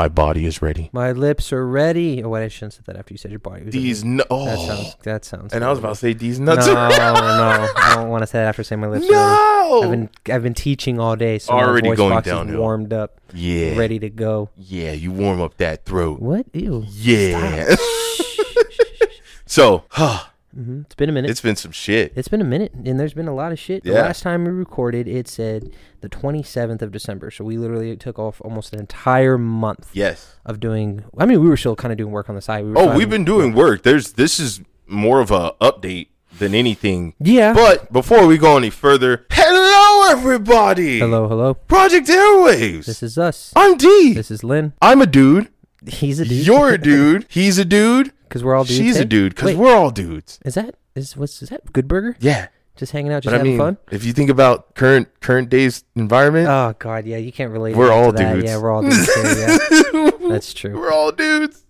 My body is ready. My lips are ready. Oh, wait, I shouldn't say that after you said your body was ready. These no. That Oh. sounds. That sounds. and I was about to say these No, nuts. no, I don't want to say that after saying my lips. are ready. no. I've been I've been teaching all day, so Already my voice going box is warmed up, yeah. ready to go. Yeah. You warm up that throat. What? Ew. Yeah. so, hmm It's been a minute. it's been some shit. It's been a minute, and there's been a lot of shit. The Yeah. last time we recorded, it said the 27th of December, so we literally took off almost an entire month Yes. of doing. I mean, we were still kind of doing work on the side. We were Oh, we've been doing work. There's this is more of a update than anything. Yeah. But before we go any further, hello everybody. hello, hello. Project Airwaves. This is us. I'm D. This is Lyn. I'm a dude. He's a dude. You're a dude. He's a dude. Because we're all dudes. She's a dude. Because Wait. we're all dudes. Is that is what's is that? Good Burger? Yeah. Just hanging out, just But I having mean, fun. if you think about current current day's environment, Oh God, yeah, you can't relate. We're all that. dudes. Yeah, we're all dudes. too, yeah. That's true. We're all dudes.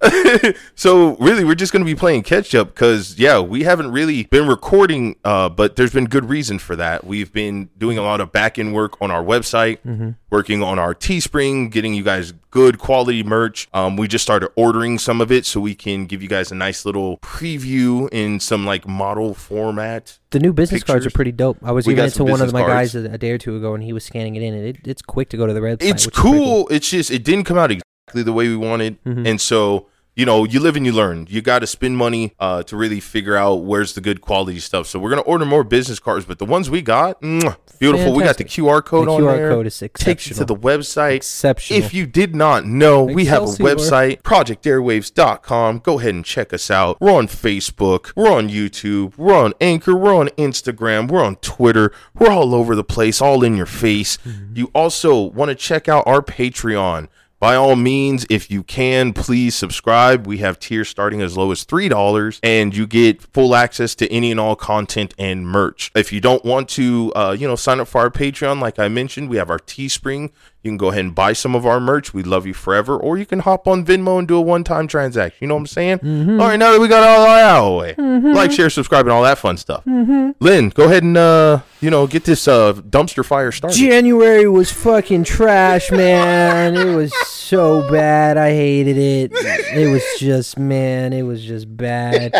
so really, we're just gonna be playing catch up because yeah, we haven't really been recording, uh, but there's been good reason for that. We've been doing a lot of back end work on our website, Mm-hmm. working on our Teespring, getting you guys good quality merch. Um, we just started ordering some of it so we can give you guys a nice little preview in some like model format. The new business cards are pretty dope. I was We it to one of my guys a, a day or two ago, and he was scanning it in, and it, it's quick to go to the website. it's is cool. It's just it didn't come out exactly the way we wanted, Mhm. and so you know you live and you learn. You got to spend money uh, to really figure out where's the good quality stuff. So we're gonna order more business cards, but the ones we got, mwah, beautiful. We got the QR code the on QR there. code is exceptional. Takes you to the website. exceptional. If you did not know, we have a website, projectairwaves.com. Go ahead and check us out. We're on Facebook, we're on YouTube, we're on Anchor, we're on Instagram, we're on Twitter. We're all over the place, all in your face. You also want to check out our Patreon. By all means, if you can, please subscribe. We have tiers starting as low as $3, and you get full access to any and all content and merch. If you don't want to, uh, you know, sign up for our Patreon, like I mentioned, we have our Teespring. You can go ahead and buy some of our merch. We love you forever. Or you can hop on Venmo and do a one time transaction. You know what I'm saying? All right, now that we got all that out of the way, like, share, subscribe, and all that fun stuff. Lyn, go ahead and, uh, you know, get this uh, dumpster fire started. January was fucking trash, man. it was so bad. I hated it. It was just, man, it was just bad.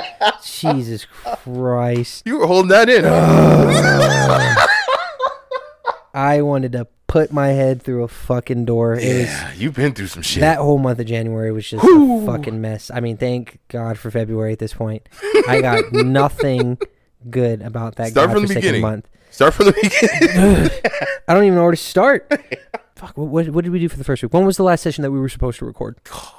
Jesus Christ. you were holding that in. huh? I wanted to put my head through a fucking door. It was yeah, you've been through some shit. that whole month of January was just a fucking mess. I mean, thank God for February at this point. I got nothing good about that Start from the beginning. month. Start from the beginning. I don't even know where to start. Fuck, what, what, what did we do for the first week? When was the last session that we were supposed to record?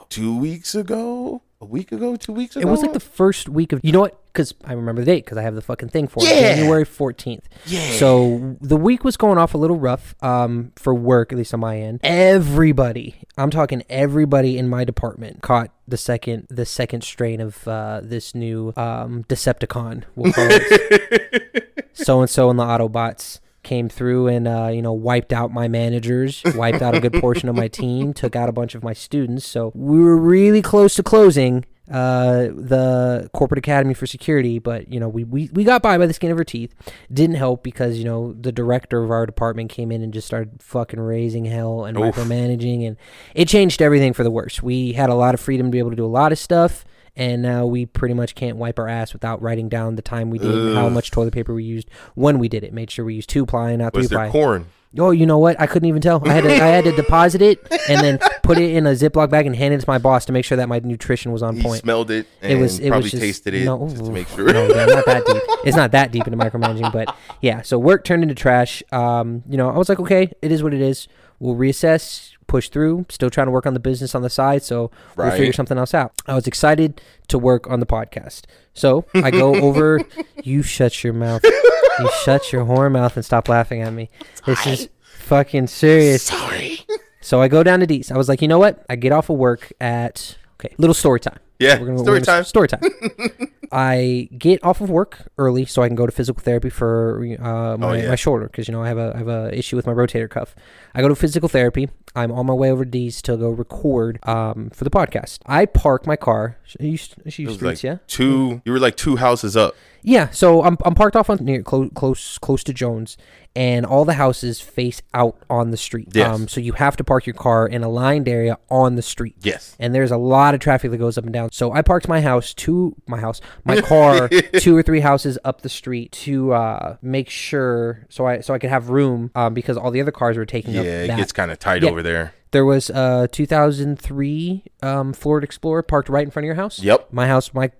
two weeks ago? A week ago? Two weeks ago? It was like the first week of. You know what? Because I remember the date because I have the fucking thing for it. Yeah. January 14th. yeah. So the week was going off a little rough um, for work, at least on my end. Everybody, I'm talking everybody in my department, caught the second the second strain of uh, this new um, Decepticon. We'll call it. so and so in the Autobots came through and uh, you know wiped out my managers, wiped out a good portion of my team, took out a bunch of my students. So we were really close to closing uh, the corporate academy for security, but you know we, we we got by by the skin of our teeth. Didn't help because you know the director of our department came in and just started fucking raising hell and Oof. micromanaging, and it changed everything for the worse. We had a lot of freedom to be able to do a lot of stuff. And now we pretty much can't wipe our ass without writing down the time we did, and how much toilet paper we used, when we did it. Made sure we used two ply, not three was there ply. corn? Oh, you know what? I couldn't even tell. I had to, I had to deposit it and then put it in a Ziploc bag and hand it to my boss to make sure that my nutrition was on He point. smelled it and It was it probably was just, tasted it no, just to make sure. No, yeah, not that deep. It's not that deep into micromanaging, but yeah. So work turned into trash. Um, you know, I was like, okay, it is what it is. We'll reassess, push through. Still trying to work on the business on the side, so we'll figure something else out. I was excited to work on the podcast, so I go over. You shut your mouth. You shut your whore mouth and stop laughing at me. This is fucking serious. Sorry. So I go down to D's. I was like, you know what? I get off of work at okay, little story time. Yeah, We're gonna- story we're gonna- time. Story time. I get off of work early so I can go to physical therapy for uh, my, Oh, yeah. my shoulder because you know I have a I have a issue with my rotator cuff. I go to physical therapy. I'm on my way over to D's to go record um, for the podcast. I park my car. Are you, you It streets, like yeah? two. You were like two houses up. Yeah, so I'm, I'm parked off on near close close close to Jones, and all the houses face out on the street. Yes. Um, so you have to park your car in a lined area on the street. Yes. And there's a lot of traffic that goes up and down. So I parked my house to my house, my car, two or three houses up the street to uh, make sure so I so I could have room um, because all the other cars were taking up Yeah, it gets kind of tight Yeah. over there. There was a 2003 um, Ford Explorer parked right in front of your house. Yep. My house, my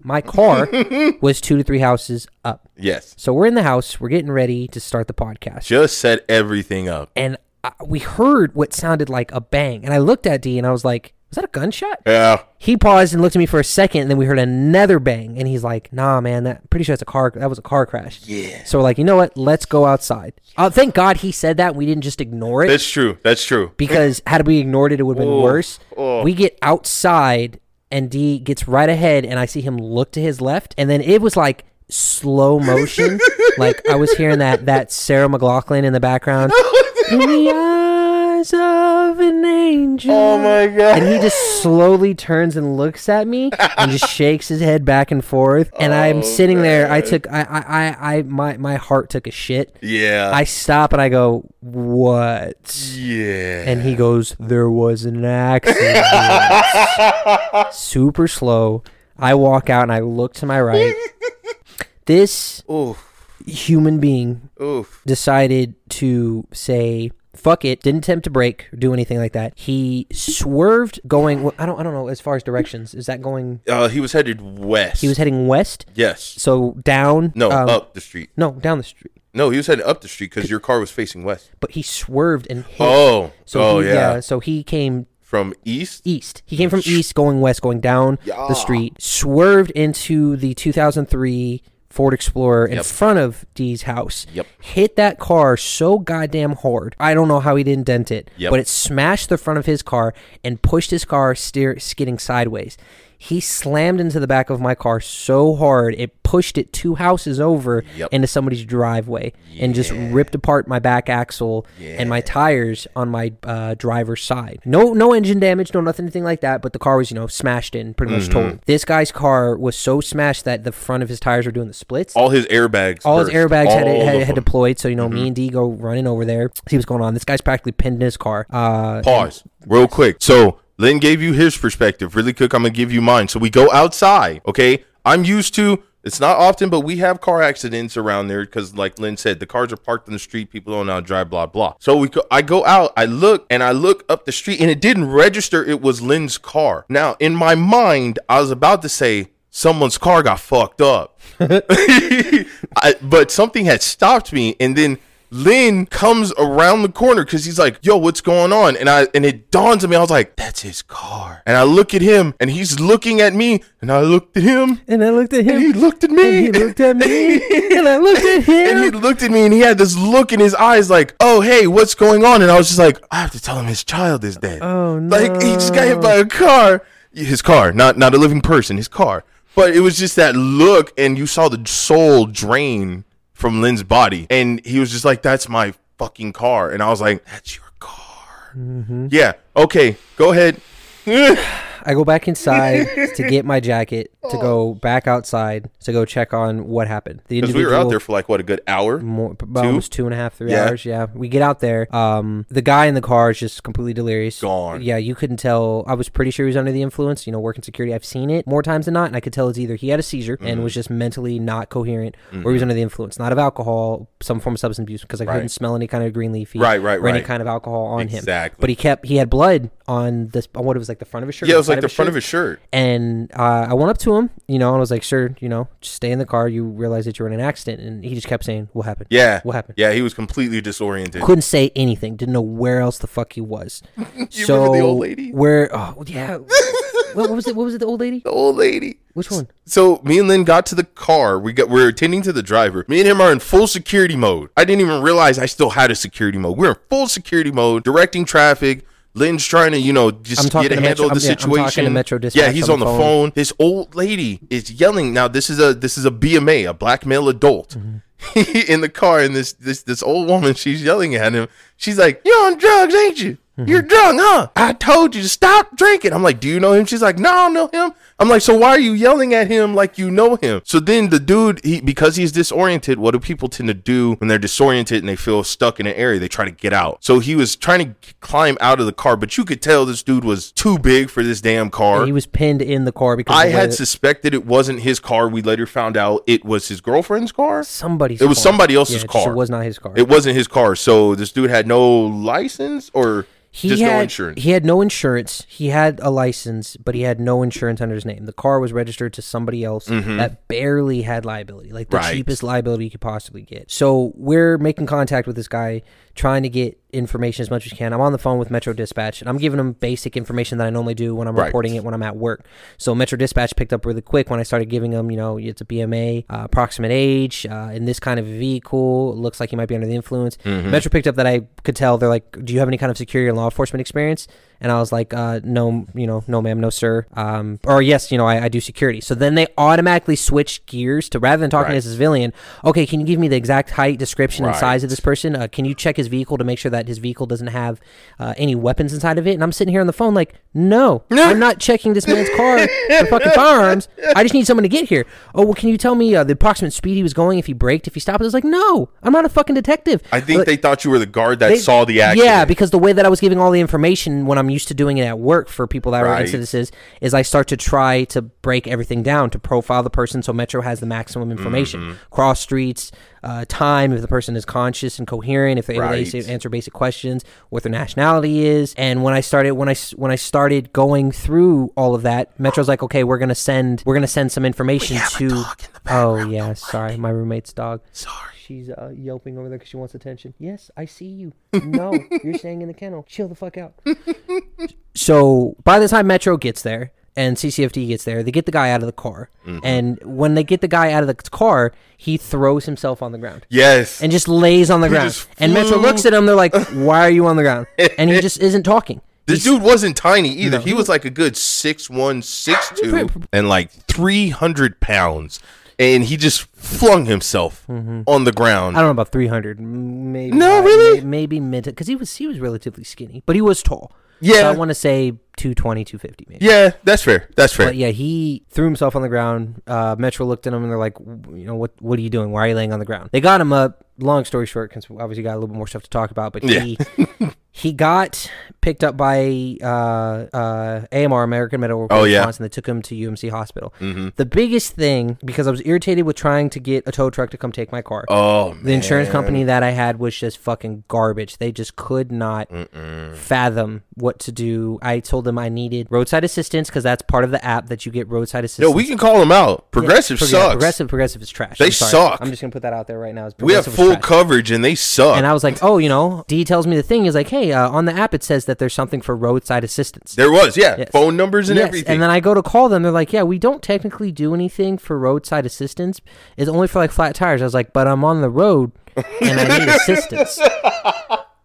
my car was two to three houses up. Yes. So we're in the house. We're getting ready to start the podcast, Just set everything up. and uh, we heard what sounded like a bang. And I looked at D, and I was like, "Was that a gunshot?" Yeah. He paused and looked at me for a second, and then we heard another bang, and he's like, "Nah, man, that pretty sure that's a car. That was a car crash." Yeah. So we're like, you know what? Let's go outside. Uh, thank God he said that. We didn't just ignore it That's true. That's true. because had we ignored it, it would have been Oh, worse. oh. We get outside, and D gets right ahead, and I see him look to his left, and then it was like slow motion, like I was hearing that that Sarah McLachlan in the background. in the eyes of an angel. Oh my god. And he just slowly turns and looks at me and just shakes his head back and forth. And I'm Oh, sitting there. I took I I I, I my my heart took a shit. yeah. I stop and I go, "What?" yeah. And he goes, "There was an accident." Super slow. I walk out and I look to my right. This Oof. human being Oof. decided to say fuck it didn't attempt to brake or do anything like that he swerved going well, i don't i don't know as far as directions is that going Uh, he was headed west. he was heading west Yes. so down No, um, up the street. no down the street No, he was heading up the street because your car was facing west. but he swerved and hit Oh. so oh he, yeah. so he came From east. east he came from east going west going down Yeah. the street swerved into the 2003 Ford Explorer in Yep. front of D's house. Yep. Hit that car so goddamn hard. I don't know how he didn't dent it, Yep. but it smashed the front of his car and pushed his car steer skidding sideways. He slammed into the back of my car so hard it pushed it two houses over Yep. into somebody's driveway and just ripped apart my back axle and my tires on my uh, driver's side. No, no engine damage, no nothing, anything like that. But the car was, you know, smashed in, pretty much Mm-hmm. totaled. This guy's car was so smashed that the front of his tires were doing the splits. All his airbags. All his airbags had, All had, had. Mm-hmm. deployed, so you know me and D go running over there, see what's going on. This guy's practically pinned in his car. Uh, Pause. Real quick. So Lyn gave you his perspective. Really quick, I'm gonna give you mine. So we go outside. Okay. I'm used to. It's not often, but we have car accidents around there because, like Lyn said, the cars are parked in the street. People don't know how to drive. Blah blah. So we go. I go out. I look and I look up the street, and it didn't register. It was Lyn's car. Now in my mind, I was about to say someone's car got fucked up. I, but something had stopped me, and then Lyn comes around the corner because he's like, "Yo, what's going on?" And I and it dawns on me, I was like, "That's his car." And I look at him, and he's looking at me, and I looked at him, and I looked at and he looked at me, and he looked at me, and I looked at him. and he looked at me, and he had this look in his eyes, like, "Oh, hey, what's going on?" And I was just like, "I have to tell him his child is dead." Oh, no. Like he just got hit by a car. His car, not not a living person, his car. But it was just that look, and you saw the soul drain from Lyn's body, and he was just like, "That's my fucking car," and I was like, "That's your car." Mm-hmm. Yeah. Okay. Go ahead. I go back inside to get my jacket to go back outside to go check on what happened. The Because we were out there for like what a good hour. more about almost two and a half, three Yeah. hours. Yeah, we get out there. Um, the guy in the car is just completely delirious. Gone. Yeah, you couldn't tell. I was pretty sure he was under the influence. You know, working security, I've seen it more times than not, and I could tell it's either he had a seizure Mm-hmm. and was just mentally not coherent, or he was under the influence, not of alcohol, some form of substance abuse, because I Right. couldn't smell any kind of green leafy, Right, right, or any right. kind of alcohol on him. Exactly. But he kept he had blood on this on what it was like the front of his shirt. Yeah, it was like the front of his shirt. And uh, I went up to him, you know, and I was like, "Sure, you know, just stay in the car. You realize that you're in an accident." And he just kept saying, "What happened? Yeah. What happened?" Yeah, he was completely disoriented. Couldn't say anything. Didn't know where else the fuck he was. You so remember the old lady? Where? Oh yeah. what, what was it? What was it? The old lady? The old lady. Which one? So me and Lyn got to the car. We got we're attending to the driver. Me and him are in full security mode. I didn't even realize I still had a security mode. We're in full security mode, directing traffic. Lyn's trying to, you know, just get a handle of the yeah, situation. talking to Metro yeah, he's on on the the phone. phone. This old lady is yelling. Now this is a this is a BMA, a black male adult. Mm-hmm. in the car, and this this this old woman, she's yelling at him. She's like, "You're on drugs, ain't you?" You're mm-hmm. drunk, huh? I told you to stop drinking. I'm like, Do you know him? She's like, No, I don't know him. I'm like, So why are you yelling at him like you know him? So then the dude, he because he's disoriented, what do people tend to do when they're disoriented and they feel stuck in an area? They try to get out. So he was trying to climb out of the car, but you could tell this dude was too big for this damn car. He was pinned in the car because I of the way had that- suspected it wasn't his car. We later found out it was his girlfriend's car. somebody's. It was car. somebody else's Yeah, car. It was not his car. It wasn't his car. So this dude had no license or he just had no insurance. he had no insurance. He had a license, but he had no insurance under his name. The car was registered to somebody else that barely had liability, like the Mm-hmm. Right. cheapest liability you could possibly get. So we're making contact with this guy, trying to get information as much as we can. I'm on the phone with Metro Dispatch, and I'm giving them basic information that I normally do when I'm Right. reporting it when I'm at work. So Metro Dispatch picked up really quick when I started giving them, you know, it's a BMA, uh, approximate age, uh, in this kind of vehicle. Looks like he might be under the influence. Mm-hmm. Metro picked up that I could tell. They're like, "Do you have any kind of security and law enforcement experience?" And I was like, uh, "No, you know, no, ma'am, no, sir." Um, or yes, you know, I, I do security. So then they automatically switch gears to rather than talking Right. as a civilian. Okay, can you give me the exact height, description, and size of this person? Uh, can you check his vehicle to make sure that his vehicle doesn't have uh, any weapons inside of it? And I'm sitting here on the phone like, no, I'm not checking this man's car for fucking firearms. I just need someone to get here. Oh, well, can you tell me uh, the approximate speed he was going if he braked, if he stopped? I was like, no, I'm not a fucking detective. I think they thought you were the guard that they- saw the accident. Yeah, because the way that I was giving all the information when I'm used to doing it at work for people that are Right. incidences is I start to try to break everything down to profile the person so Metro has the maximum information. Mm-hmm. Cross streets, uh, time, if the person is conscious and coherent, if able Right. to answer- basic questions, what their nationality is. And when I started when I when I started going through all of that, Metro's like, okay, we're gonna send we're gonna send some information to. dog in the oh yeah, sorry, my roommate's dog. Sorry. She's uh, yelping over there because she wants attention. Yes, I see you. No, you're staying in the kennel. Chill the fuck out. so by the time Metro gets there and CCFD gets there, they get the guy out of the car. Mm-hmm. And when they get the guy out of the car, he throws himself on the ground Yes. and just lays on the ground. just And Metro flew- looks at him. They're like, "Why are you on the ground?" And he just isn't talking. this dude wasn't tiny either. he was like a good six one, six two, and like three hundred pounds. And he just flung himself on the ground. I don't know about 300. Maybe No, really? Maybe mid because he was he was relatively skinny, but he was tall. Yeah. So I want to say 220, 250 maybe. yeah, that's fair. That's fair. But yeah, he threw himself on the ground. Uh, Metro looked at him and they're like, "W- you know, what what are you doing? Why are you laying on the ground? They got him up. Long story short, because obviously got a little bit more stuff to talk about, but he he got picked up by uh, uh, AMR, American Medical Oh, yeah. Response, and they took him to UMC Hospital. The biggest thing, because I was irritated with trying to get a tow truck to come take my car. oh, The insurance company that I had was just fucking garbage. They just could not fathom what to do. I told them I needed roadside assistance because that's part of the app that you get roadside assistance. No, we can call them out. Progressive Yeah, sucks. Progressive, progressive is trash. They I'm suck. I'm just gonna put that out there right now. we have full coverage and they suck. And I was like, oh, you know, D tells me the thing is like, hey, uh, on the app it says that there's something for roadside assistance. there was, yeah, Yes. phone numbers and Yes, everything. And then I go to call them. They're like, yeah, we don't technically do anything for roadside assistance. It's only for like flat tires. I was like, but I'm on the road and I need assistance.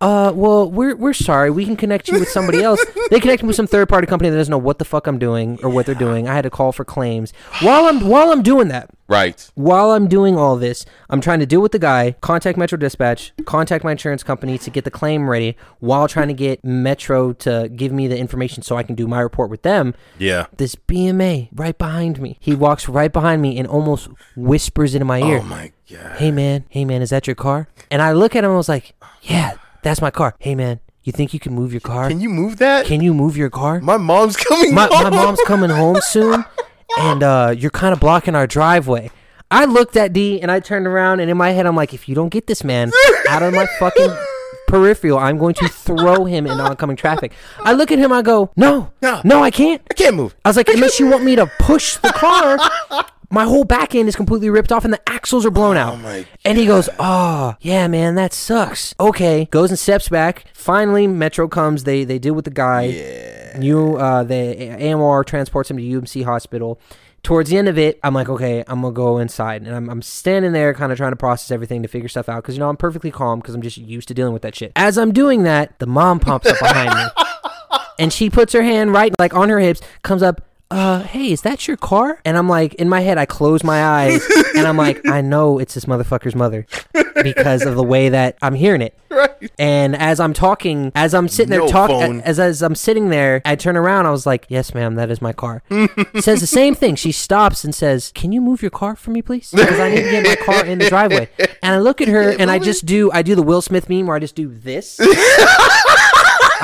Uh, well, we're we're sorry. We can connect you with somebody else. They connect me with some third party company that doesn't know what the fuck I'm doing or what they're doing. I had to call for claims while I'm while I'm doing that. right. While I'm doing all this, I'm trying to deal with the guy, contact Metro Dispatch, contact my insurance company to get the claim ready, while trying to get Metro to give me the information so I can do my report with them Yeah. this BMA right behind me. He walks right behind me and almost whispers into my ear, Oh my god. "Hey man, hey man, is that your car?" And I look at him and I was like, "Yeah, that's my car." "Hey man, you think you can move your car? Can you move that? Can you move your car?" my mom's coming. My, my home. mom's coming home soon, and uh, you're kind of blocking our driveway. I looked at D and I turned around and in my head I'm like, if you don't get this man out of my fucking peripheral, I'm going to throw him in oncoming traffic. I look at him, I go, no, No. no, I can't. I can't move. I was like, unless you want me to push the car, my whole back end is completely ripped off and the axles are blown out. Oh my and he goes, oh, yeah, man, that sucks. Okay, goes and steps back. Finally, Metro comes. They they deal with the guy. Yeah. You, uh, the AMR transports him to UMC hospital. Towards the end of it, I'm like, okay, I'm gonna go inside, and I'm, I'm standing there, kind of trying to process everything to figure stuff out, because you know I'm perfectly calm, because I'm just used to dealing with that shit. As I'm doing that, the mom pops up behind me, and she puts her hand right like on her hips, comes up. Uh, hey, is that your car? And I'm like, in my head, I close my eyes and I'm like, I know it's this motherfucker's mother because of the way that I'm hearing it. Right. And as I'm talking, as I'm sitting there No talking, as as I'm sitting there, I turn around. I was like, "Yes, ma'am, that is my car." says the same thing. She stops and says, "Can you move your car for me, please? Because I need to get my car in the driveway." And I look at her and I just do I do the Will Smith meme where I just do this.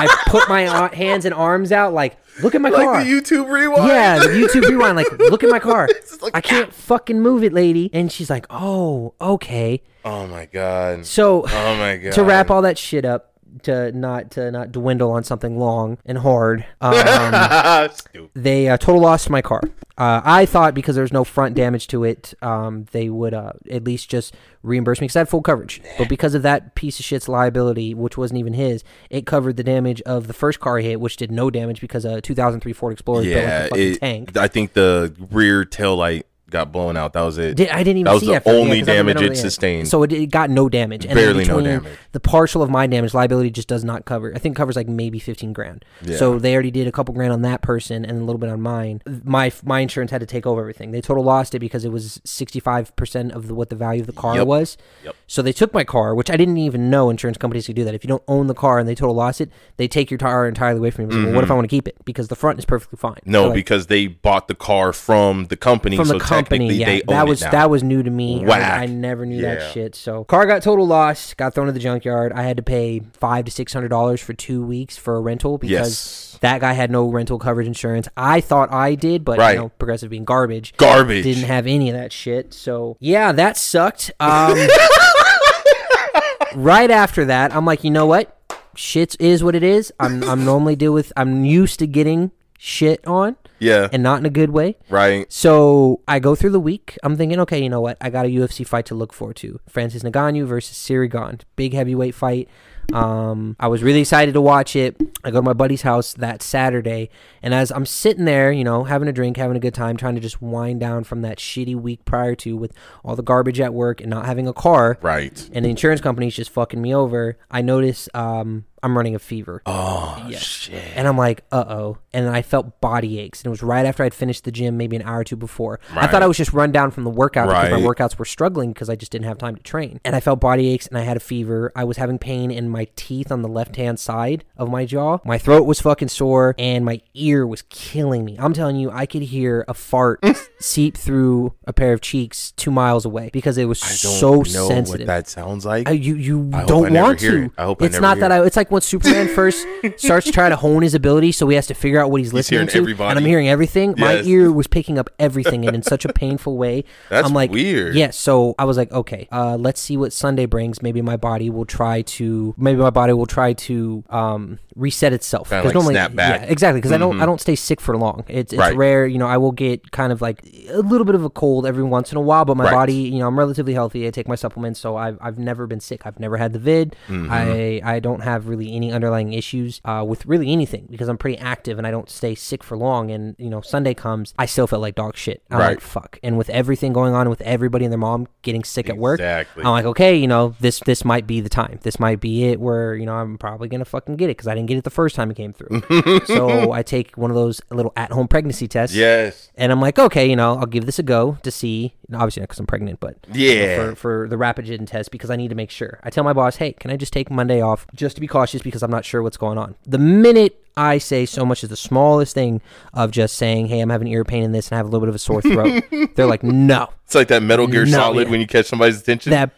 I put my hands and arms out like, "Look at my car." Like the YouTube rewind. Yeah, the YouTube rewind. Like, look at my car. like, I can't fucking move it, lady. And she's like, "Oh, okay." Oh my god. So, Oh my god. to wrap all that shit up to not to not dwindle on something long and hard um, Stupid. they uh, total lost my car uh, i thought because there was no front damage to it um, they would uh, at least just reimburse me because i had full coverage. But because of that piece of shit's liability which wasn't even his it covered the damage of the first car hit which did no damage because a 2003 ford explorer built like a fucking it, tank. I think the rear tail light got blown out. That was it. Did, I didn't even That was see the yeah, only 'cause I haven't damage it sustained. So it, it got no damage. And Barely no damage. The partial of my damage liability just does not cover. I think it covers like maybe fifteen grand. So they already did a couple grand on that person and a little bit on mine. My my insurance had to take over everything. They total lost it because it was sixty five percent of the, what the value of the car Yep. was. Yep. So they took my car, which I didn't even know insurance companies could do that. If you don't own the car and they total lost it, they take your car entirely away from you. Like, Well, what if I want to keep it? Because the front is perfectly fine. Mm-hmm. No, They're like, because they bought the car from the company. from so the company. Technically Yeah, that was that was new to me. I. I never knew Yeah. that shit. So car got total loss, Got thrown to the junkyard. I had to pay five to six hundred dollars for two weeks for a rental because Yes. that guy had no rental coverage insurance. I thought I did, but Right. you know, progressive being garbage. garbage. Didn't have any of that shit. So yeah, that sucked. Um, right after that, I'm like, you know what? Shit is what it is. I'm I'm normally deal with. I'm used to getting shit on, yeah. and not in a good way. right. So I go through the week. I'm thinking, okay, you know what? I got a UFC fight to look forward to. Francis Ngannou versus Ciryl Gane. Big heavyweight fight. Um, I was really excited to watch it. I go to my buddy's house that Saturday, and as I'm sitting there, you know, having a drink, having a good time, trying to just wind down from that shitty week prior to with all the garbage at work and not having a car, Right. and the insurance company's just fucking me over. I notice um, I'm running a fever. Oh Yes. shit. And I'm like, uh oh. And I felt body aches. And it was right after I'd finished the gym, maybe an hour or two before. I thought I was just run down from the workout because my workouts were struggling because I just didn't have time to train. And I felt body aches and I had a fever. I was having pain in my teeth on the left hand side of my jaw. My throat was fucking sore and my ear was killing me. I'm telling you, I could hear a fart seep through a pair of cheeks two miles away because it was I don't so know sensitive. what that sounds like. Uh, you you I don't want to. it. I hope I it's never not hear that it. I. It's like when Superman first starts trying to hone his ability, so he has to figure out what he's listening hearing to. everybody. And I'm hearing everything. My ear was picking up everything, and in such a painful way. That's I'm like, weird. Yeah. So I was like, okay, uh, let's see what Sunday brings. Maybe my body will try to. Maybe my body will try to um, reset itself. Kinda 'Cause like snap back. Yeah, exactly. Because I don't. I don't stay sick for long. It's it's Right. rare. You know, I will get kind of like a little bit of a cold every once in a while, but my Right. body, you know, I'm relatively healthy. I take my supplements, so I've I've never been sick. I've never had the vid. Mm-hmm. I I don't have really any underlying issues uh, with really anything because I'm pretty active and I don't stay sick for long. And you know, Sunday comes, I still felt like dog shit. I'm Right. like fuck. And with everything going on, with everybody and their mom getting sick at work, I'm like, okay, you know, this this might be the time. This might be it where you know I'm probably gonna fucking get it because I didn't get it the first time it came through. so I take one of those little at home pregnancy tests. yes. And I'm like, okay, you know, I'll give this a go to see. Obviously, not because I'm pregnant, but Yeah. for, for the Rapigen test because I need to make sure. I tell my boss, hey, can I just take Monday off just to be cautious because I'm not sure what's going on. The minute I say so much as the smallest thing of just saying, hey, I'm having ear pain in this and I have a little bit of a sore throat, they're like, no. It's like that Metal Gear No, Solid yeah. when you catch somebody's attention. That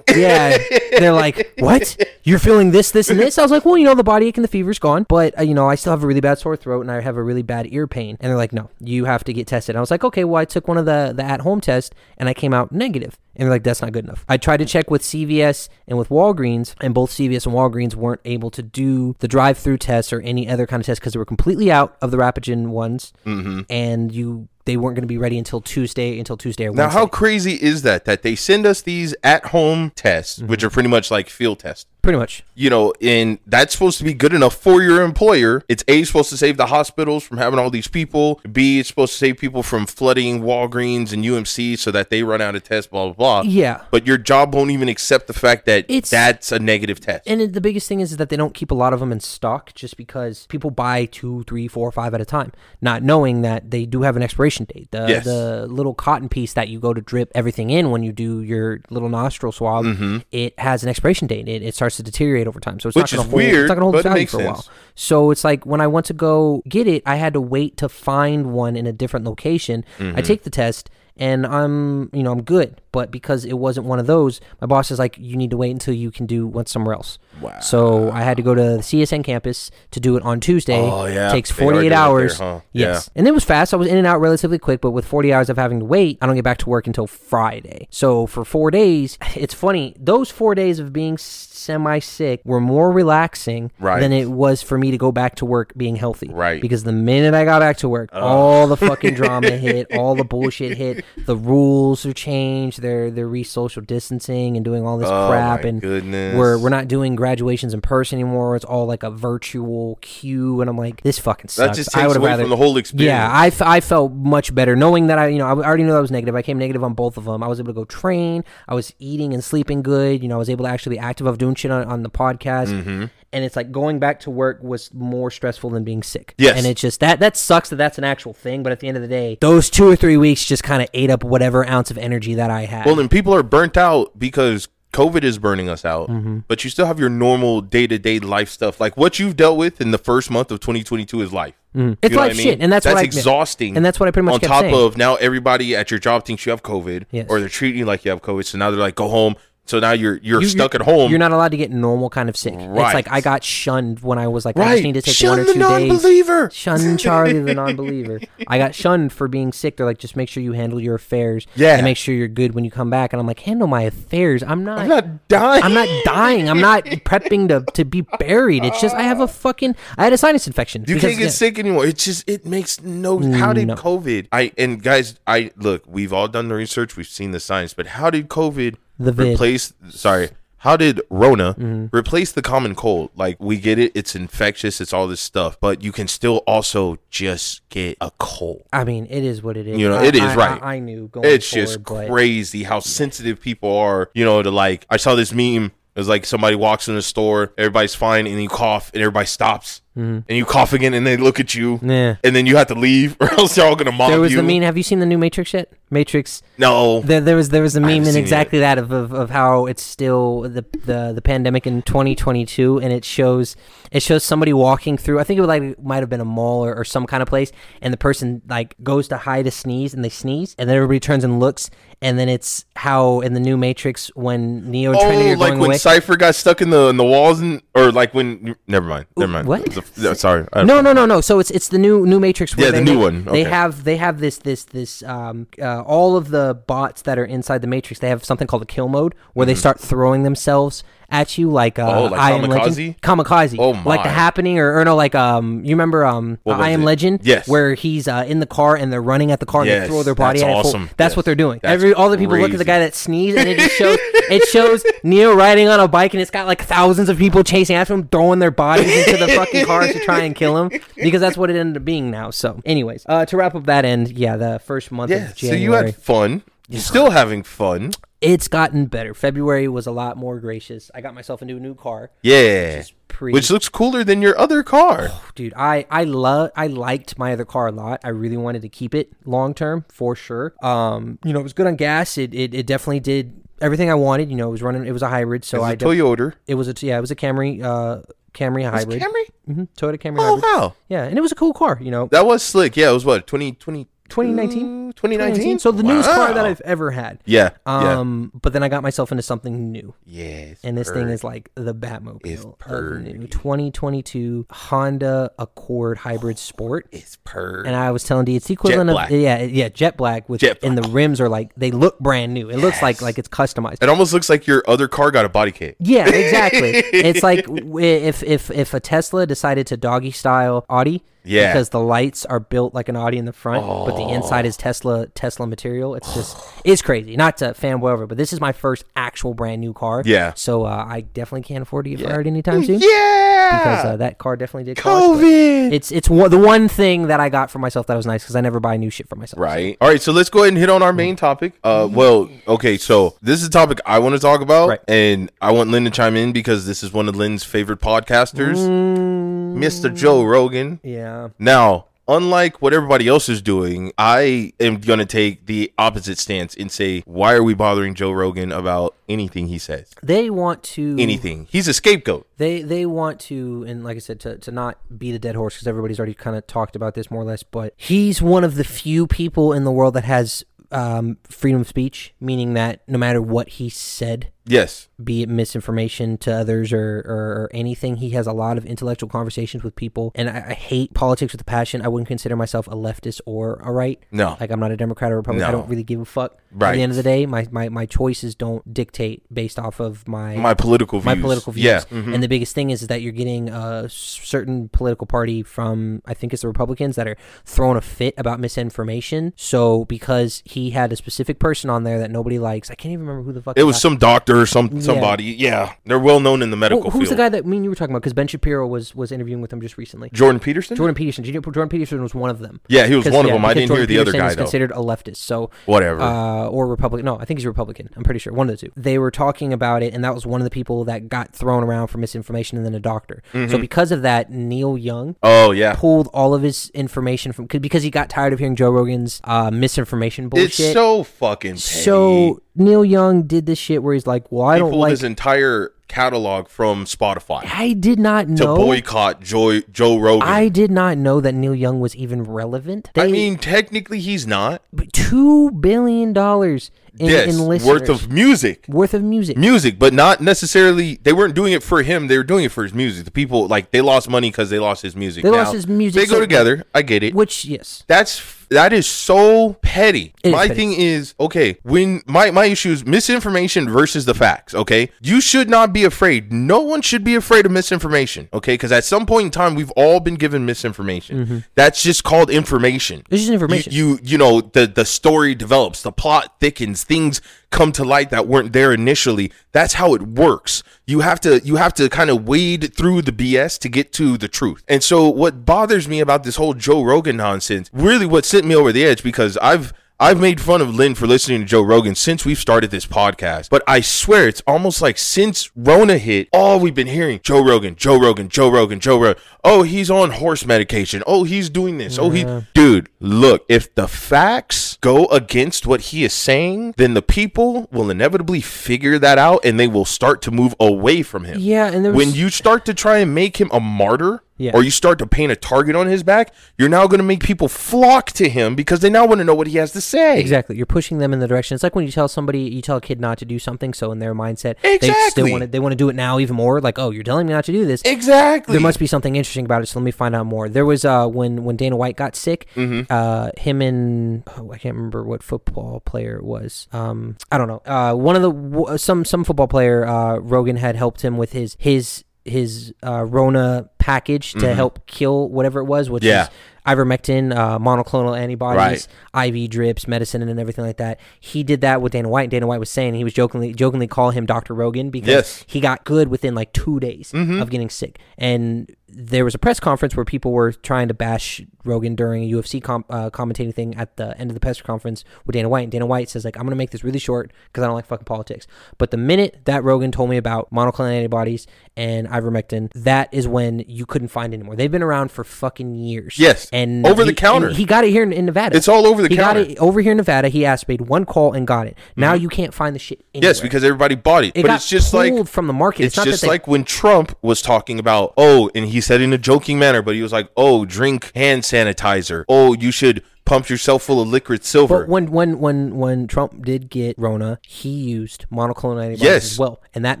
yeah, they're like, "What? You're feeling this, this, and this?" I was like, "Well, you know, the body ache and the fever's gone, but uh, you know, I still have a really bad sore throat and I have a really bad ear pain." And they're like, "No, you have to get tested." And I was like, "Okay, well, I took one of the the at home tests and I came out negative." And they're like, "That's not good enough." I tried to check with CVS and with Walgreens, and both CVS and Walgreens weren't able to do the drive-through tests or any other kind of test because they were completely out of the Rapigen ones, Mm-hmm. and you they weren't going to be ready until Tuesday until Tuesday or Now, how crazy is that? That they send us these at-home tests, which Mm-hmm. are pretty much like field tests. Pretty much. you know, and that's supposed to be good enough for your employer. It's A, supposed to save the hospitals from having all these people. B, it's supposed to save people from flooding Walgreens and UMC so that they run out of tests, blah, blah, blah. Yeah. But your job won't even accept the fact that It's- that's a negative test. And it- the biggest thing is, is that they don't keep a lot of them in stock just because people buy two, three, four, five at a time, not knowing that they do have an expiration date. The, Yes. the little cotton piece that you go to drip everything in when you do your little nostril swab, mm-hmm. it has an expiration date. It, it starts to deteriorate over time. So it's. Which not going to hold, weird, it's not gonna hold its it value for a while. sense. So it's like when I went to go get it, I had to wait to find one in a different location. Mm-hmm. I take the test and I'm, you know, I'm good. But because it wasn't one of those, my boss is like, you need to wait until you can do one somewhere else. Wow. So I had to go to the CSN campus to do it on Tuesday. Oh, yeah. Takes 48 doing it there, hours. huh? Yes. And it was fast. I was in and out relatively quick, but with 40 hours of having to wait, I don't get back to work until Friday. So for four days, it's funny. Those four days of being semi sick were more relaxing Right. than it was for me to go back to work being healthy. Right. Because the minute I got back to work, all the fucking drama hit, all the bullshit hit. The rules are changed. They're they're re social distancing and doing all this Oh, crap my and goodness. we're we're not doing graduations in person anymore. It's all like a virtual queue, and I'm like, this fucking sucks. that just I takes would away rather. from the whole experience. yeah, I, f- I felt much better knowing that I you know I already knew I was negative. I came negative on both of them. I was able to go train. I was eating and sleeping good. You know, I was able to actually be active of doing shit on, on the podcast. Mm-hmm. And it's like going back to work was more stressful than being sick. Yes. And it's just that that sucks that that's an actual thing. But at the end of the day, those two or three weeks just kind of ate up whatever ounce of energy that I had. Well, then people are burnt out because COVID is burning us out, Mm-hmm. but you still have your normal day to day life stuff. Like what you've dealt with in the first month of 2022 is life. It's You know life I mean? shit, and that's, what I exhausting. And that's what I pretty much on top saying. of now everybody at your job thinks you have COVID, Yes. or they're treating you like you have COVID. So now they're like, go home. So now you're you're You- stuck you're- at home. You're not allowed to get normal kind of sick. Right. It's like I got shunned when I was like, I right. just need to take Shun one or the two days. non-believer. Shun Charlie the non-believer. I got shunned for being sick. They're like, just make sure you handle your affairs. Yeah. And make sure you're good when you come back. And I'm like, handle my affairs. I'm not. I'm not dying. I'm not dying. I'm not prepping to, to be buried. It's just I have a fucking I had a sinus infection. You because- can't get yeah. sick anymore. It's just it makes no. How did No. COVID? I and guys, I look. We've all done the research. We've seen the science. But how did COVID The vid. Mm-hmm. replace? Sorry. How did Rona replace the common cold? Like we get it, it's infectious, it's all this stuff, but you can still also just get a cold. I mean, it is what it is. You know, I- it is, I- right. I, I knew going It's forward, just but crazy how sensitive people are. You know, to like I saw this meme. It was like somebody walks in the store, everybody's fine, and you cough, and everybody stops, Mm-hmm. and you cough again, and they look at you, Yeah. and then you have to leave, or else they're all gonna mob you. There was you. the meme. Have you seen the new Matrix yet? Matrix. no, There, there was there was a meme in it exactly that of, of, of how it's still the, the the pandemic in 2022, and it shows it shows somebody walking through. I think it would like might have been a mall or, or some kind of place, and the person like goes to hide a sneeze, and they sneeze, and then everybody turns and looks, and then it's how in the new Matrix when Neo and Trinity oh, are like going when away. Cypher got stuck in the in the walls, and or like when never mind, never mind. what? The- the- sorry, No, no, no, no. So it's it's the new new Matrix. Where Yeah, the they new ha- one. They have they have this this this um uh, all of the bots that are inside the Matrix. They have something called a kill mode where they start throwing themselves at you like uh. Oh, like I am kamikaze? Legend. Kamikaze. Oh, my. Like the happening or, or no like um you remember um I am it? Legend Yes. where he's uh, in the car and they're running at the car and they throw their body that's at it. awesome. That's Yes. what they're doing. That's Every all the people look at the guy that sneezed and it just shows it shows Neo riding on a bike and it's got like thousands of people chasing after him, throwing their bodies into the fucking cars to try and kill him because that's what it ended up being now. So, anyways, uh, to wrap up that end, yeah, the first month yeah. of So you had fun. You're still having fun. it's gotten better. February was a lot more gracious. I got myself into a new car, Yeah, pre- which looks cooler than your other car. dude i i love i liked my other car a lot i really wanted to keep it long term for sure um you know it was good on gas it, it it definitely did everything i wanted you know it was running it was a hybrid so i Toyota. it was a yeah it was a camry uh camry hybrid Camry. hmm toyota camry Oh hybrid wow, yeah and it was a cool car you know that was slick. Yeah, it was what 2020, 2019 2019. so the newest car that Wow. i've ever had Yeah. yeah. um but then i got myself into something new Yes. and this thing is like the Batmobile It's of purr, new 2022 Honda Accord Hybrid Sport. It's per. And I was telling D, it's the equivalent black. of yeah, yeah, jet black with Jet and the rims are like they look brand new. It looks like like it's customized. it almost looks like your other car got a body kit. Yeah, exactly. it's like w- if if if a Tesla decided to doggy style Audi, Yeah. because the lights are built like an Audi in the front, but the inside is Tesla Tesla material. It's just it's crazy. Not to fanboy over, but this is my first actual brand new car. Yeah. So uh, I definitely can't afford to get fired anytime soon. Yeah. Because uh, that car definitely did cost. COVID. It's it's one, the one thing that I got for myself that was nice because I never buy new shit for myself. Right. All right. So let's go ahead and hit on our main topic. Uh, well, okay. So this is a topic I want to talk about, Right. and I want Lyn to chime in because this is one of Lyn's favorite podcasters, Mm, Mr. Joe Rogan. yeah. Now, unlike what everybody else is doing, I am going to take the opposite stance and say, why are we bothering Joe Rogan about anything he says? They want to Anything. He's a scapegoat. They they want to, and like I said, to, to not beat a dead horse because everybody's already kind of talked about this more or less. But he's one of the few people in the world that has um, freedom of speech, meaning that no matter what he said, Yes. be it misinformation to others or, or, or anything. He has a lot of intellectual conversations with people, and I, I hate politics with a passion. I wouldn't consider myself a leftist or a right. No. Like I'm not a Democrat or Republican. I don't really give a fuck. Right. At the end of the day, my, my, my choices don't dictate based off of my My political views. my political views. Yeah. mhm. And the biggest thing is, is that you're getting a certain political party from, I think it's the Republicans, that are throwing a fit about misinformation. So because he had a specific person on there that nobody likes, I can't even remember who the fuck It was some doctor or some somebody. Yeah. They're well known in the medical Who- who's field. the guy that me and you were talking about? Because Ben Shapiro was was interviewing with him just recently. Jordan Peterson? Jordan Peterson. You know Jordan Peterson was one of them? Yeah, he was one of them. I didn't Jordan hear the other Peterson guy is though. considered a leftist. So Whatever. uh, or Republican. No, I think he's a Republican. I'm pretty sure one of the two. They were talking about it, and that was one of the people that got thrown around for misinformation, and then a doctor. So Mm-hmm. because of that, Neil Young oh yeah. pulled all of his information from because he got tired of hearing Joe Rogan's uh, misinformation bullshit. It's so fucking petty. So Neil Young did this shit where he's like, "Well, I he don't pulled like." his entire catalog from Spotify I did not know to know. boycott Joe Joe Rogan. I did not know that Neil Young was even relevant. They, I mean, technically, he's not. two billion dollars in, yes, in listeners worth of music. worth of music. Music, but not necessarily. They weren't doing it for him. They were doing it for his music. The people like they lost money because they lost his music. They Now, lost his music, They go so- together. I get it. Which yes, That's that is so petty. It is my petty. thing is okay. When my my issue is misinformation versus the facts. Okay, you should not be afraid. No one should be afraid of misinformation. Okay, because at some point in time we've all been given misinformation. Mm-hmm. That's just called information. it's just information. You, you you know the the story develops, the plot thickens, things come to light that weren't there initially. That's how it works. You have to you have to kind of wade through the BS to get to the truth. And so what bothers me about this whole Joe Rogan nonsense, really what sent me over the edge because I've I've made fun of Lyn for listening to Joe Rogan since we've started this podcast. But I swear it's almost like since Rona hit, all we've been hearing Joe Rogan, Joe Rogan, Joe Rogan, Joe Rogan. Oh, he's on horse medication. Oh, he's doing this. Oh, he Dude, look, if the facts go against what he is saying, then the people will inevitably figure that out and they will start to move away from him. yeah, and was When you start to try and make him a martyr, Yeah. or you start to paint a target on his back, you're now going to make people flock to him because they now want to know what he has to say. Exactly. You're pushing them in the direction. It's like when you tell somebody, you tell a kid not to do something, so in their mindset, they Exactly. want to, they want to do it now even more. Like, oh, you're telling me not to do this. Exactly. There must be something interesting about it, so let me find out more. There was uh when when Dana White got sick, Mm-hmm. uh him and oh, I can't remember what football player it was. Um, I don't know. Uh, one of the some some football player uh Rogan had helped him with his his his uh Rona package to help kill whatever it was, which Mm-hmm. Yeah. is ivermectin, uh, monoclonal antibodies, IV drips, medicine, and everything like that. He did that with Dana White. Dana White was saying he was jokingly jokingly call him Dr. Rogan because Yes. Mm-hmm. he got good within like two days of getting sick. And there was a press conference where people were trying to bash Rogan during a UFC com- uh, commentating thing at the end of the press conference with Dana White. And Dana White says like, I'm gonna make this really short because I don't like fucking politics. But the minute that Rogan told me about monoclonal antibodies and ivermectin, that is when you couldn't find anymore. They've been around for fucking years. Yes. and Over the counter. He got it here in, in Nevada. It's all over the counter. he counter. got it over here in Nevada. He asked, made one call and got it. Now you can't find the shit. Anywhere. yes, because everybody bought it. it but got it's just like from the market. it's not just they, like when Trump was talking about, oh, and he said in a joking manner, but he was like, oh, drink hand sanitizer. Oh, you should pump yourself full of liquid silver. But when when when when Trump did get Rona, he used monoclonal antibodies Yes. as well, and that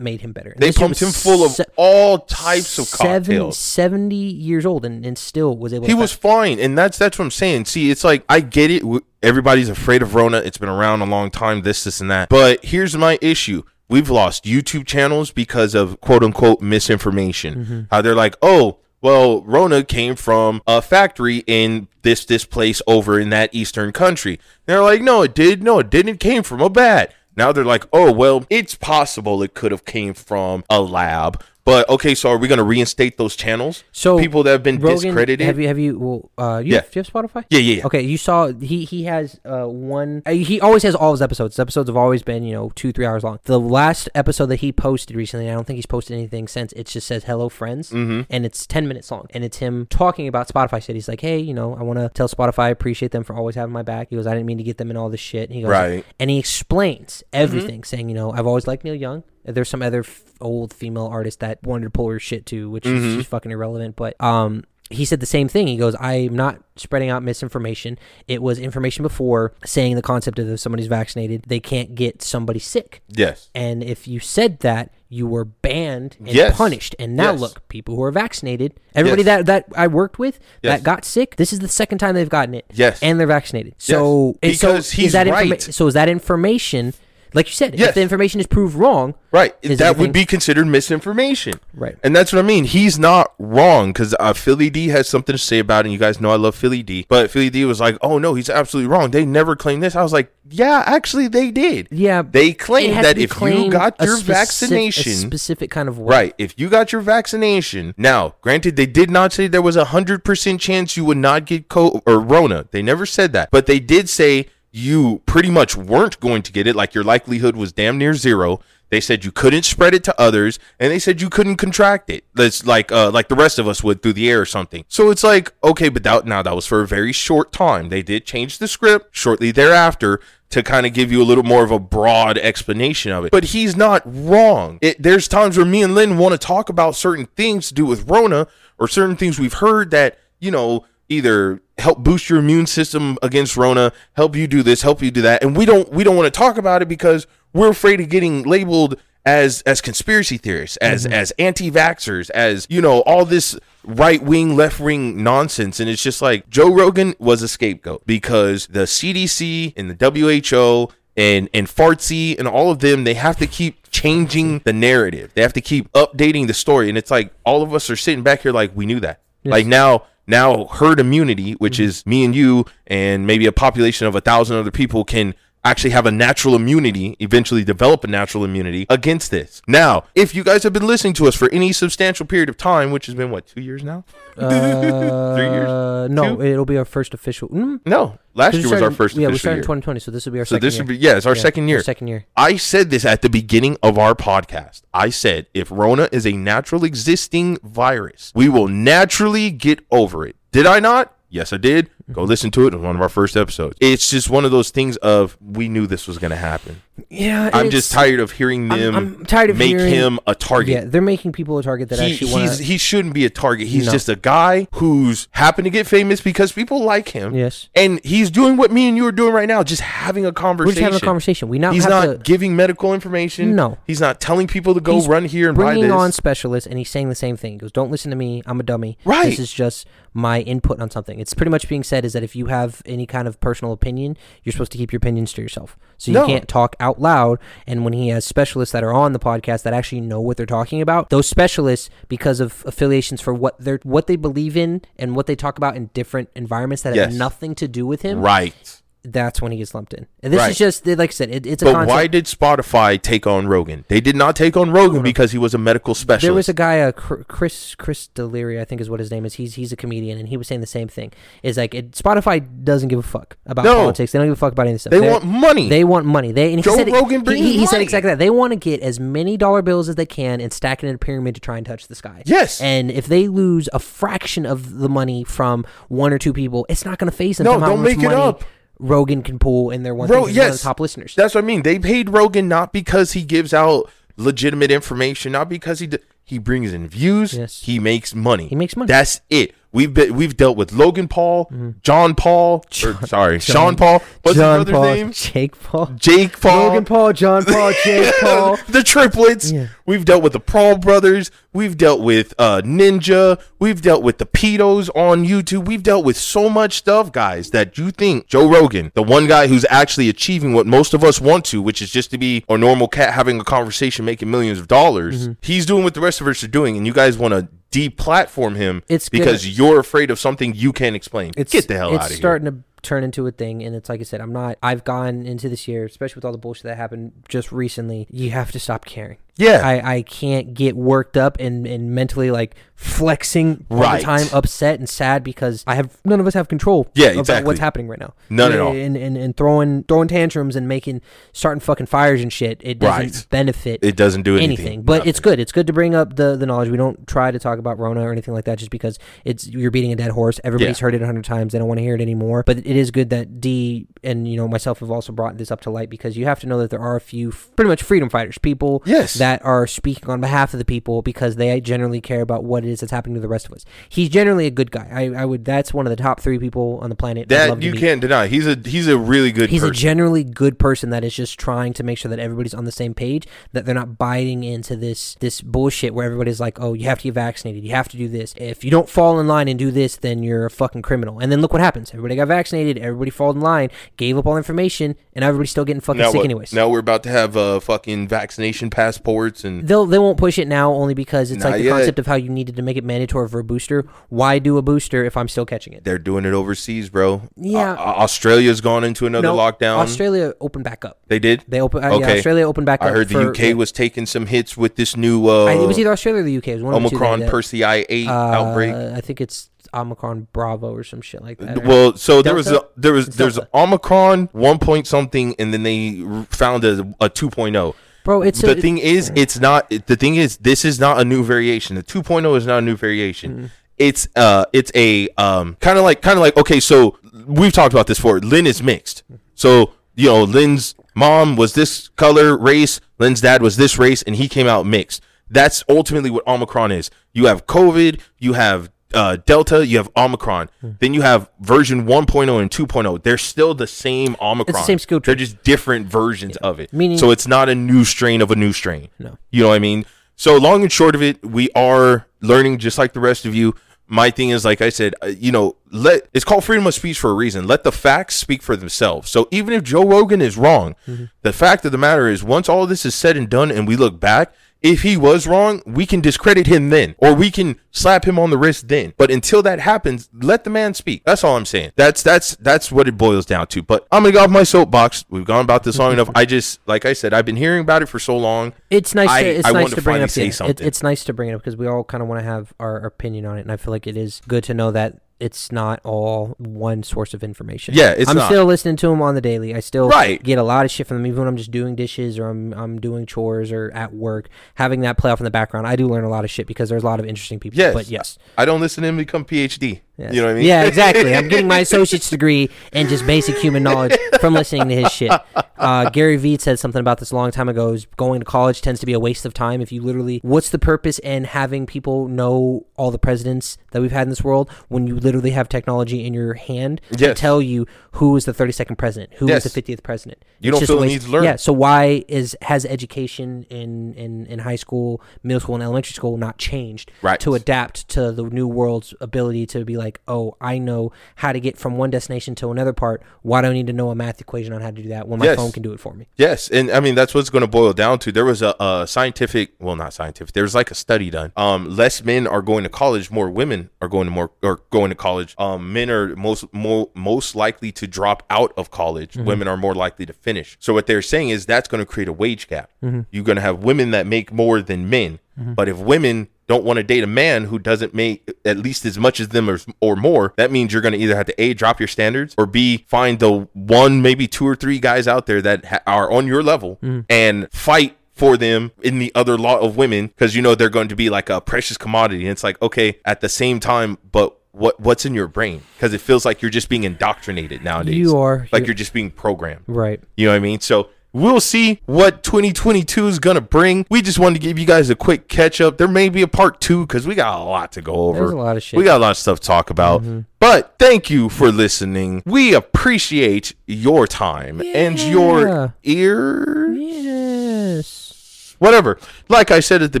made him better. And they this dude pumped him was full of se- all types of seven- cocktails. 70 years old and, and still was able to He to was fine, and that's that's what I'm saying. See, it's like I get it. w- Everybody's afraid of Rona. It's been around a long time. This, this, and that. But here's my issue: we've lost YouTube channels because of quote unquote misinformation. Mm-hmm. How they're like, oh. well, Rona came from a factory in this this place over in that eastern country. And they're like, no, it did. No, it didn't. It came from a bat. Now they're like, oh, well, it's possible it could have came from a lab. But okay, so are we going to reinstate those channels? So people that have been Rogan, discredited. Have you have you well uh you, Yeah. have, do you have Spotify? yeah, yeah, yeah. Okay, you saw he he has uh one uh, he always has all his episodes. His episodes have always been, you know, 2 3 hours long. The last episode that he posted recently, I don't think he's posted anything since. It just says hello friends Mhm. and it's 10 minutes long and it's him talking about Spotify shit. He's like, "Hey, you know, I want to tell Spotify I appreciate them for always having my back." He goes, "I didn't mean to get them in all this shit." He goes, Right. and he explains everything, saying, you know, I've always liked Neil Young. There's some other f- old female artist that wanted to pull her shit too, which is just fucking irrelevant. But um, he said the same thing. He goes, I'm not spreading out misinformation. It was information before saying the concept of if somebody's vaccinated, they can't get somebody sick. Yes. And if you said that, you were banned and Yes. punished. And now Yes. look, people who are vaccinated, everybody Yes. that, that I worked with that got sick, this is the second time they've gotten it. Yes. And they're vaccinated. So, so Because he's is that informa- right. so is that information like you said, Yes. if the information is proved wrong, Right. That anything- would be considered misinformation. Right. And that's what I mean. He's not wrong because uh, Philly D has something to say about it. And you guys know I love Philly D. But Philly D was like, oh, no, he's absolutely wrong. They never claimed this. I was like, yeah, actually, they did. yeah, They claimed that if you claimed got a your specific- vaccination. a specific kind of way. Right. If you got your vaccination, now, granted, they did not say there was a hundred percent chance you would not get co or Rona. They never said that, but they did say you pretty much weren't going to get it. Like your likelihood was damn near zero. They said you couldn't spread it to others, and they said you couldn't contract it. That's like uh like the rest of us would through the air or something. So it's like okay, but that now that was for a very short time. They did change the script shortly thereafter to kind of give you a little more of a broad explanation of it. But he's not wrong. It, there's times where me and Lyn want to talk about certain things to do with Rona or certain things we've heard that, you know, either help boost your immune system against Rona, help you do this, help you do that. And we don't we don't want to talk about it because we're afraid of getting labeled as as conspiracy theorists, as mm-hmm. as anti-vaxxers, as you know, all this right wing, left wing nonsense. And it's just like Joe Rogan was a scapegoat because the CDC and the WHO and and Fartsy and all of them, they have to keep changing the narrative. They have to keep updating the story. And it's like all of us are sitting back here like we knew that. Like now now herd immunity, which mm-hmm. is me and you and maybe a population of a thousand other people can actually have a natural immunity, eventually develop a natural immunity against this. Now, if you guys have been listening to us for any substantial period of time, which has been what, two years now? Uh, Three years? No, Two? it'll be our first official. Mm, No, last we year was our first Yeah, we official started in 2020, so this will be our So second this year. would be yeah, it's our Yeah, second year. second year. I said this at the beginning of our podcast. I said if Rona is a natural existing virus, we will naturally get over it. Did I not? Yes, I did. Go listen to it in one of our first episodes. It's just one of those things of we knew this was going to happen. Yeah, I'm just tired of hearing I'm- them I'm tired of make hearing- him a target. Yeah, they're making people a target that he, actually want he's, he shouldn't be a target. He's No. just a guy who's happened to get famous because people like him. Yes. And he's doing what me and you are doing right now, just having a conversation. We're just having a conversation. We now He's not to giving medical information. No. He's not telling people to go He's run here and buy bringing this. on specialists, and he's saying the same thing. He goes, "Don't listen to me. I'm a dummy. Right. This is just my input on something." It's pretty much being said is that if you have any kind of personal opinion, you're supposed to keep your opinions to yourself. So you No. can't talk out loud. And when he has specialists that are on the podcast that actually know what they're talking about, those specialists, because of affiliations for what they're what they believe in and what they talk about in different environments that Yes. have nothing to do with him, right. That's when he gets lumped in. And this Right. is just like I said, it, it's a But concept. why did Spotify take on Rogan? They did not take on Rogan because he was a medical specialist. There was a guy, uh, Chris Chris D'Elia, I think is what his name is. He's he's a comedian, and he was saying the same thing. Is like it, Spotify doesn't give a fuck about No. politics. They don't give a fuck about any of this stuff. they They're- want money. They want money. They and Joe he said, Rogan he- he, he said exactly that. They want to get as many dollar bills as they can and stack it in a pyramid to try and touch the sky. Yes. And if they lose a fraction of the money from one or two people, it's not going to phase them. No, don't make it money up. Rogan can pull in their one. Ro- thing. One of yes. the top listeners. That's what I mean. They paid Rogan not because he gives out legitimate information, not because he d- he brings in views. Yes. He makes money. He makes money. That's it. We've been, we've dealt with Logan Paul, mm-hmm. John Paul, or, sorry, Sean Paul. What's John his brother's Paul, name? Jake Paul, Jake Paul. Logan Paul, John Paul, Jake Paul. the triplets. Yeah. We've dealt with the Paul brothers. We've dealt with uh, Ninja. We've dealt with the pedos on YouTube. We've dealt with so much stuff, guys, that you think Joe Rogan, the one guy who's actually achieving what most of us want to, which is just to be a normal cat having a conversation, making millions of dollars, Mm-hmm. he's doing what the rest of us are doing, and you guys want to deplatform him It's good- because you're afraid of something you can't explain. It's Get the hell out of here. It's starting to turn into a thing and it's like I said, I'm not I've gone into this year, especially with all the bullshit that happened just recently, you have to stop caring. Yeah. I, I can't get worked up and, and mentally like flexing all Right. the time, upset and sad because I have none of us have control Yeah, about exactly. what's happening right now. None at all. And, and and throwing throwing tantrums and making starting fucking fires and shit. It doesn't Right. benefit it doesn't do anything. anything. But it's good. It's good to bring up the the knowledge. We don't try to talk about Rona or anything like that just because it's you're beating a dead horse. Everybody's Yeah. heard it a hundred times. They don't want to hear it anymore. But it is good that D and you know myself have also brought this up to light because you have to know that there are a few f- pretty much freedom fighters, people Yes. That are speaking on behalf of the people because they generally care about what it is that's happening to the rest of us. He's generally a good guy. I, I would. That's one of the top three people on the planet. That you can't deny. He's a he's a really good He's a generally good person that is just trying to make sure that everybody's on the same page, that they're not biting into this this bullshit where everybody's like, "Oh, you have to get vaccinated. You have to do this. If you don't fall in line and do this, then you're a fucking criminal." And then look what happens. Everybody got vaccinated, everybody followed in line, gave up all information, and everybody's still getting fucking now, sick what- anyways. now we're about to have a fucking vaccination passports and They'll they won't push it now only because it's Not like the yet. concept of how you needed to make it mandatory for a booster. Why do a booster if I'm still catching it? they're doing it overseas, bro. Yeah. Uh, Australia's gone into another No, lockdown. Australia opened back up. they did. They open. Uh, Yeah, Okay. Australia opened back up. I up. heard the for- UK was taking some hits with this new uh, I- it was either Australia or the UK. It was one of the two Omicron that- that- Persei 8 Uh, outbreak. I think it's Omicron Bravo or some shit like that. Well, so there was a Delta? there was It's there's Delta. Omicron one point something, and then they r- found a, a 2.0. bro, it's the a, thing is, it's not. The thing is, this is not a new variation. The 2.0 is not a new variation. Mm-hmm. It's uh, it's a um, kind of like kind of like okay. So we've talked about this before. Lyn is mixed. So you know, Lyn's mom was this color race. Lyn's dad was this race, and he came out mixed. That's ultimately what Omicron is. You have COVID. You have uh, Delta, you have Omicron. Hmm. Then you have version 1.0 and 2.0. They're still the same Omicron. It's the same skill They're just different versions of it. Meaning- so it's not a new strain of a new strain. No. You know what I mean? So long and short of it, we are learning just like the rest of you. My thing is, like I said, uh, you know, let it's called freedom of speech for a reason. Let the facts speak for themselves. So even if Joe Rogan is wrong, Mm-hmm. the fact of the matter is, once all this is said and done, and we look back, if he was wrong, we can discredit him then, or we can slap him on the wrist then. But until that happens, let the man speak. That's all I'm saying. That's that's that's what it boils down to. But I'm gonna go off my soapbox. We've gone about this long enough. I just, like I said, I've been hearing about it for so long. It's nice. I- to, it's I nice to to bring it finally up. say yeah. It, something. it's nice to bring it up because we all kind of want to have our opinion on it, and I feel like it is good to know that it's not all one source of information. Yeah, it's I'm not. still listening to them on the daily. I still Right. get a lot of shit from them, even when I'm just doing dishes or I'm I'm doing chores or at work. Having that play off in the background, I do learn a lot of shit because there's a lot of interesting people. Yes. but yes. I don't listen to him become PhD. Yes. You know what I mean? Yeah, exactly. I'm getting my associate's degree in just basic human knowledge from listening to his shit. Uh, Gary Vee said something about this a long time ago. Is going to college tends to be a waste of time if you literally. What's the purpose in having people know all the presidents that we've had in this world when you literally have technology in your hand to Yes. tell you who is the 32nd president, who Yes. the 50th president? You It's don't feel the need to learn. Yeah. So why is has education in in in high school, middle school, and elementary school not changed Right. to adapt to the new world's ability to be like, oh, I know how to get from one destination to another part. Why do I need to know a math equation on how to do that when my Yes. phone can do it for me? Yes, and I mean that's what it's going to boil down to. There was a, a scientific, well, not scientific. There was like a study done. Um, less men are going to college, more women are going to more or going to college. Um, men are most more most likely to drop out of college. Women are more likely to finish. So what they're saying is that's going to create a wage gap. You're going to have women that make more than men, but if women don't want to date a man who doesn't make at least as much as them or, or more, that means you're going to either have to A, drop your standards, or B, find the one, maybe two or three guys out there that ha- are on your level mm-hmm. and fight for them in the other lot of women because you know they're going to be like a precious commodity. And it's like, okay, at the same time, but what what's in your brain? Because it feels like you're just being indoctrinated nowadays. You are. Like You- you're just being programmed. Right. You know what I mean? So we'll see what 2022 is going to bring. We just wanted to give you guys a quick catch up. There may be a part two because we got a lot to go over. There's a lot of shit. We got a lot of stuff to talk about. Mm-hmm. But thank you for listening. We appreciate your time and your ears. Yes. whatever. Like I said at the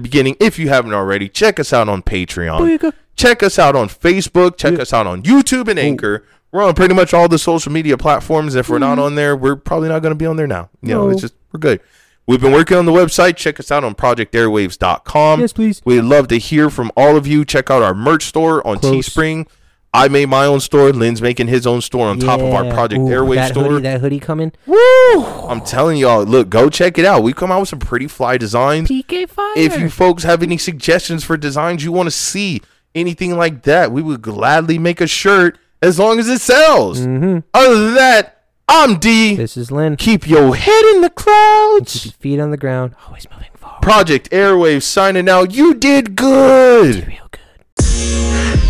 beginning, if you haven't already, check us out on Patreon. Check us out on Facebook. Check us out on YouTube and Anchor. We're on pretty much all the social media platforms. If we're not mm-hmm. on there, we're probably not going to be on there now. You know, it's just we're good. We've been working on the website. Check us out on projectairwaves.com. Yes, please. We'd love to hear from all of you. Check out our merch store on Close. Teespring. I made my own store. Lyn's making his own store on top of our Project Ooh, Airwaves store. Hoodie, that hoodie coming. Woo! I'm telling y'all, look, go check it out. We come out with some pretty fly designs. PK Fire. If you folks have any suggestions for designs you want to see, anything like that, we would gladly make a shirt as long as it sells. hmm Other than that, I'm D. This is Lyn. Keep your head in the Keep clouds. your feet on the ground. Always moving forward. Project Airwaves signing out. You did good. Real good.